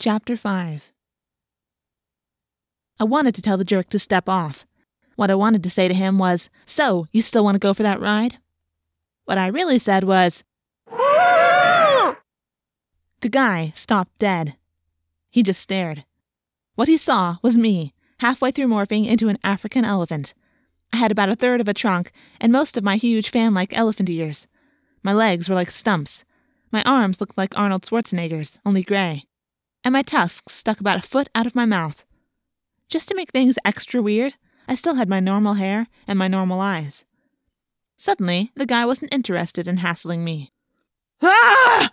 Chapter 5 I wanted to tell the jerk to step off. What I wanted to say to him was, So, you still want to go for that ride? What I really said was, The guy stopped dead. He just stared. What he saw was me, halfway through morphing into an African elephant. I had about a third of a trunk and most of my huge fan like elephant ears. My legs were like stumps. My arms looked like Arnold Schwarzenegger's, only gray. And my tusks stuck about a foot out of my mouth. Just to make things extra weird, I still had my normal hair and my normal eyes. Suddenly, the guy wasn't interested in hassling me. Ah!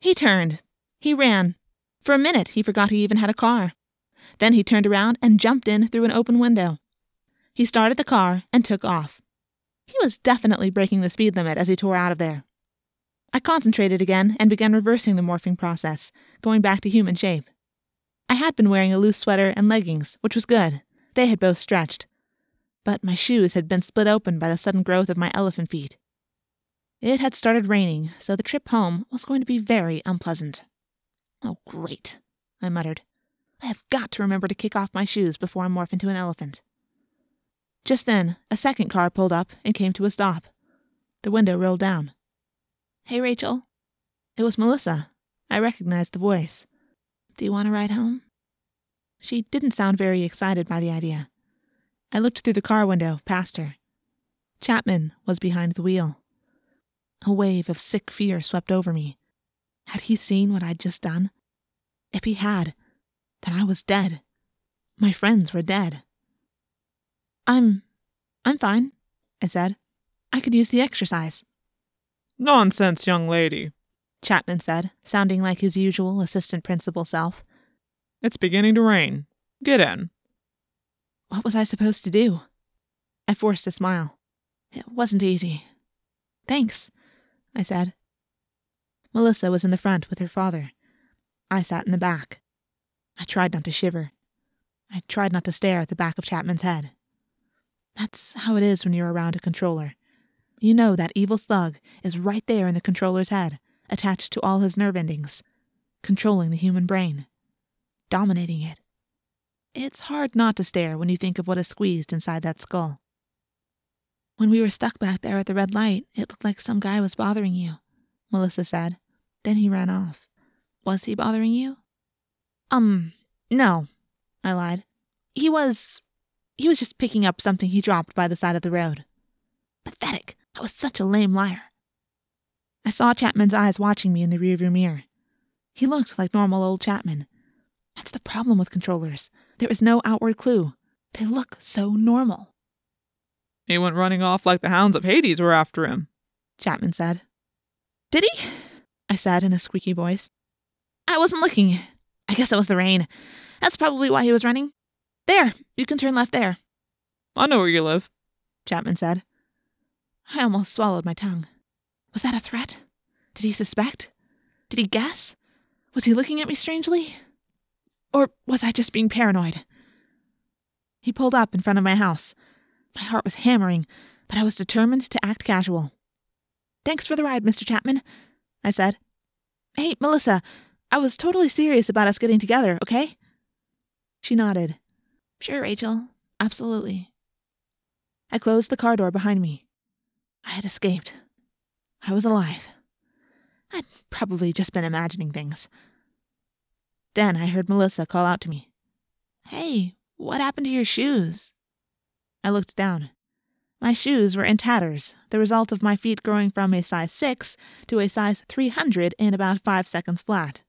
He turned. He ran. For a minute, he forgot he even had a car. Then he turned around and jumped in through an open window. He started the car and took off. He was definitely breaking the speed limit as he tore out of there. I concentrated again and began reversing the morphing process, going back to human shape. I had been wearing a loose sweater and leggings, which was good. They had both stretched. But my shoes had been split open by the sudden growth of my elephant feet. It had started raining, so the trip home was going to be very unpleasant. Oh, great, I muttered. I have got to remember to kick off my shoes before I morph into an elephant. Just then, a second car pulled up and came to a stop. The window rolled down. Hey, Rachel. It was Melissa. I recognized the voice. Do you want to ride home? She didn't sound very excited by the idea. I looked through the car window, past her. Chapman was behind the wheel. A wave of sick fear swept over me. Had he seen what I'd just done? If he had, then I was dead. My friends were dead. I'm. I'm fine, I said. I could use the exercise. Nonsense, young lady, Chapman said, sounding like his usual assistant principal self. It's beginning to rain. Get in. What was I supposed to do? I forced a smile. It wasn't easy. Thanks, I said. Melissa was in the front with her father. I sat in the back. I tried not to shiver. I tried not to stare at the back of Chapman's head. That's how it is when you're around a controller. You know that evil slug is right there in the controller's head, attached to all his nerve endings, controlling the human brain, dominating it. It's hard not to stare when you think of what is squeezed inside that skull. When we were stuck back there at the red light, it looked like some guy was bothering you, Melissa said. Then he ran off. Was he bothering you? Um, no, I lied. He was he was just picking up something he dropped by the side of the road. Pathetic. I was such a lame liar. I saw Chapman's eyes watching me in the rearview mirror. He looked like normal old Chapman. That's the problem with controllers. There is no outward clue. They look so normal. He went running off like the hounds of Hades were after him, Chapman said. Did he? I said in a squeaky voice. I wasn't looking. I guess it was the rain. That's probably why he was running. There, you can turn left there. I know where you live, Chapman said. I almost swallowed my tongue. Was that a threat? Did he suspect? Did he guess? Was he looking at me strangely? Or was I just being paranoid? He pulled up in front of my house. My heart was hammering, but I was determined to act casual. Thanks for the ride, Mr. Chapman, I said. Hey, Melissa, I was totally serious about us getting together, okay? She nodded. Sure, Rachel. Absolutely. I closed the car door behind me. I had escaped. I was alive. I'd probably just been imagining things. Then I heard Melissa call out to me. Hey, what happened to your shoes? I looked down. My shoes were in tatters, the result of my feet growing from a size 6 to a size 300 in about five seconds flat.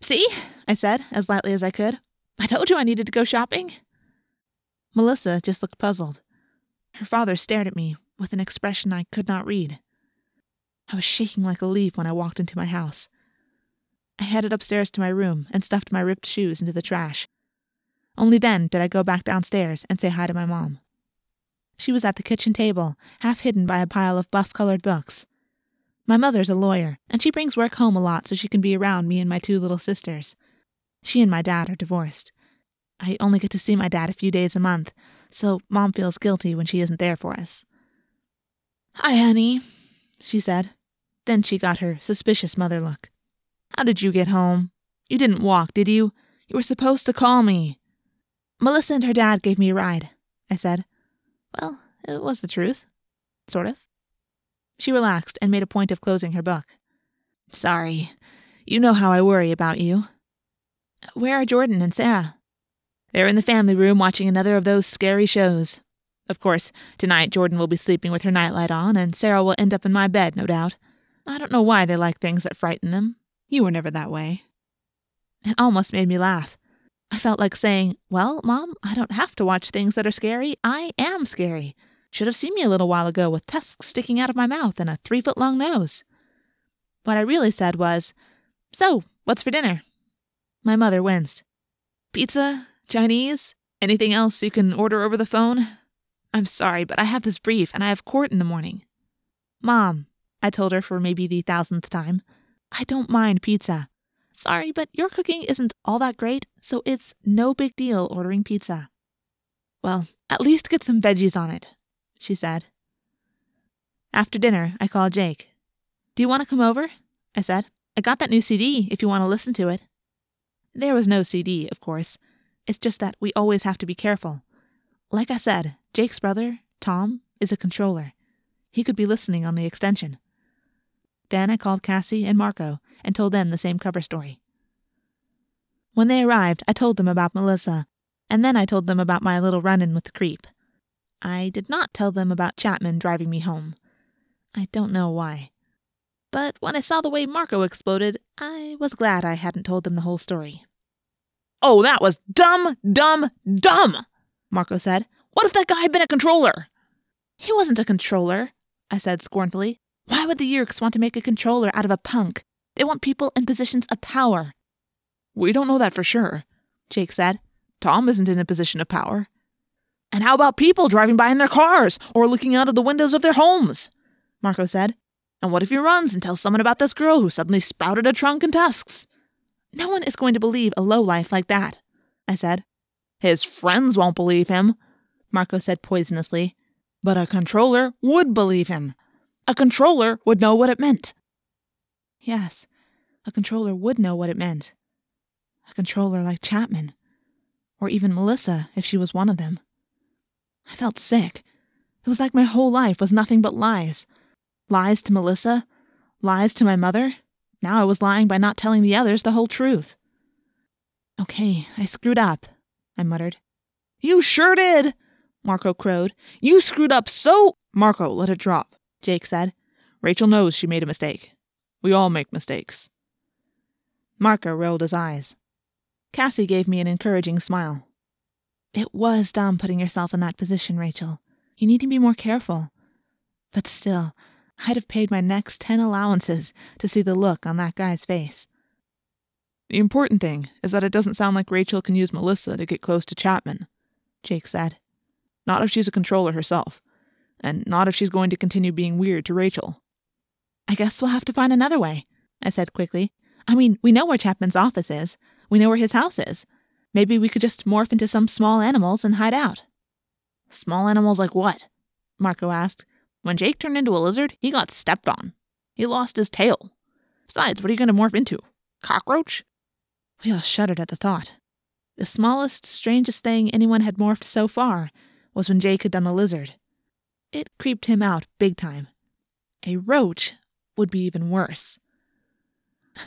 See? I said, as lightly as I could. I told you I needed to go shopping. Melissa just looked puzzled. Her father stared at me with an expression I could not read. I was shaking like a leaf when I walked into my house. I headed upstairs to my room and stuffed my ripped shoes into the trash. Only then did I go back downstairs and say hi to my mom. She was at the kitchen table, half hidden by a pile of buff colored books. My mother's a lawyer, and she brings work home a lot so she can be around me and my two little sisters. She and my dad are divorced. I only get to see my dad a few days a month, so mom feels guilty when she isn't there for us. Hi, honey, she said. Then she got her suspicious mother look. How did you get home? You didn't walk, did you? You were supposed to call me. Melissa and her dad gave me a ride, I said. Well, it was the truth. Sort of. She relaxed and made a point of closing her book. Sorry. You know how I worry about you. Where are Jordan and Sarah? They're in the family room watching another of those scary shows. Of course, tonight Jordan will be sleeping with her nightlight on, and Sarah will end up in my bed, no doubt. I don't know why they like things that frighten them. You were never that way. It almost made me laugh. I felt like saying, Well, Mom, I don't have to watch things that are scary. I am scary. Should have seen me a little while ago with tusks sticking out of my mouth and a three foot long nose. What I really said was, So, what's for dinner? My mother winced. Pizza? Chinese? Anything else you can order over the phone? I'm sorry, but I have this brief and I have court in the morning. Mom, I told her for maybe the thousandth time, I don't mind pizza. Sorry, but your cooking isn't all that great, so it's no big deal ordering pizza. Well, at least get some veggies on it, she said. After dinner, I called Jake. Do you want to come over? I said. I got that new CD if you want to listen to it. There was no CD, of course. It's just that we always have to be careful. Like I said, Jake's brother, Tom, is a controller. He could be listening on the extension. Then I called Cassie and Marco and told them the same cover story. When they arrived, I told them about Melissa, and then I told them about my little run in with the creep. I did not tell them about Chapman driving me home. I don't know why. But when I saw the way Marco exploded, I was glad I hadn't told them the whole story. Oh, that was dumb, dumb, dumb, Marco said. What if that guy had been a controller? He wasn't a controller, I said scornfully. Why would the Yeerks want to make a controller out of a punk? They want people in positions of power. We don't know that for sure, Jake said. Tom isn't in a position of power. And how about people driving by in their cars or looking out of the windows of their homes? Marco said. And what if he runs and tells someone about this girl who suddenly sprouted a trunk and tusks? No one is going to believe a lowlife like that, I said. His friends won't believe him, Marco said poisonously. But a controller would believe him. A controller would know what it meant. Yes, a controller would know what it meant. A controller like Chapman. Or even Melissa, if she was one of them. I felt sick. It was like my whole life was nothing but lies. Lies to Melissa, lies to my mother. Now I was lying by not telling the others the whole truth. Okay, I screwed up, I muttered. You sure did, Marco crowed. You screwed up so. Marco, let it drop, Jake said. Rachel knows she made a mistake. We all make mistakes. Marco rolled his eyes. Cassie gave me an encouraging smile. It was dumb putting yourself in that position, Rachel. You need to be more careful. But still, I'd have paid my next ten allowances to see the look on that guy's face. The important thing is that it doesn't sound like Rachel can use Melissa to get close to Chapman, Jake said. Not if she's a controller herself, and not if she's going to continue being weird to Rachel. I guess we'll have to find another way, I said quickly. I mean, we know where Chapman's office is. We know where his house is. Maybe we could just morph into some small animals and hide out. Small animals like what? Marco asked. When Jake turned into a lizard, he got stepped on. He lost his tail. Besides, what are you going to morph into? Cockroach? We all shuddered at the thought. The smallest, strangest thing anyone had morphed so far was when Jake had done the lizard. It creeped him out big time. A roach would be even worse.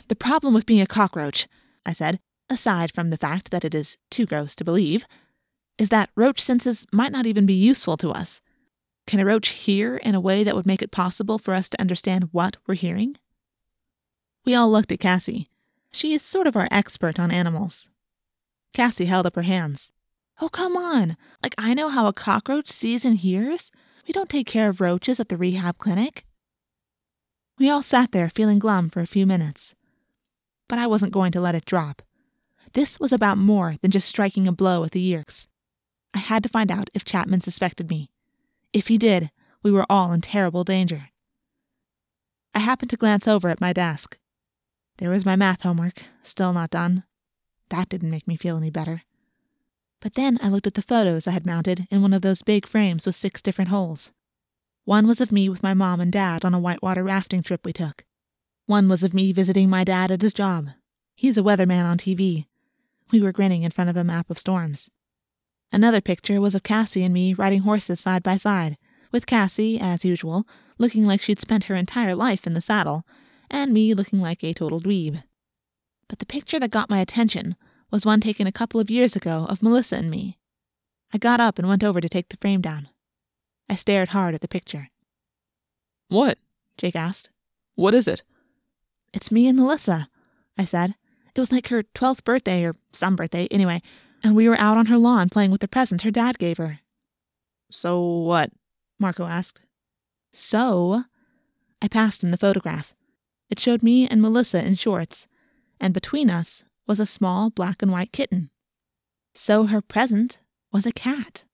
The problem with being a cockroach, I said, aside from the fact that it is too gross to believe, is that roach senses might not even be useful to us. Can a roach hear in a way that would make it possible for us to understand what we're hearing? We all looked at Cassie. She is sort of our expert on animals. Cassie held up her hands. Oh, come on. Like, I know how a cockroach sees and hears. We don't take care of roaches at the rehab clinic. We all sat there feeling glum for a few minutes. But I wasn't going to let it drop. This was about more than just striking a blow at the Yeerks. I had to find out if Chapman suspected me. If he did, we were all in terrible danger. I happened to glance over at my desk. There was my math homework, still not done. That didn't make me feel any better. But then I looked at the photos I had mounted in one of those big frames with six different holes. One was of me with my mom and dad on a whitewater rafting trip we took. One was of me visiting my dad at his job. He's a weatherman on TV. We were grinning in front of a map of storms. Another picture was of Cassie and me riding horses side by side, with Cassie, as usual, looking like she'd spent her entire life in the saddle, and me looking like a total dweeb. But the picture that got my attention was one taken a couple of years ago of Melissa and me. I got up and went over to take the frame down. I stared hard at the picture. What? Jake asked. What is it? It's me and Melissa, I said. It was like her 12th birthday or some birthday, anyway, and we were out on her lawn playing with the present her dad gave her. So what? Marco asked. So, I passed him the photograph. It showed me and Melissa in shorts, and between us was a small black and white kitten. So her present was a cat.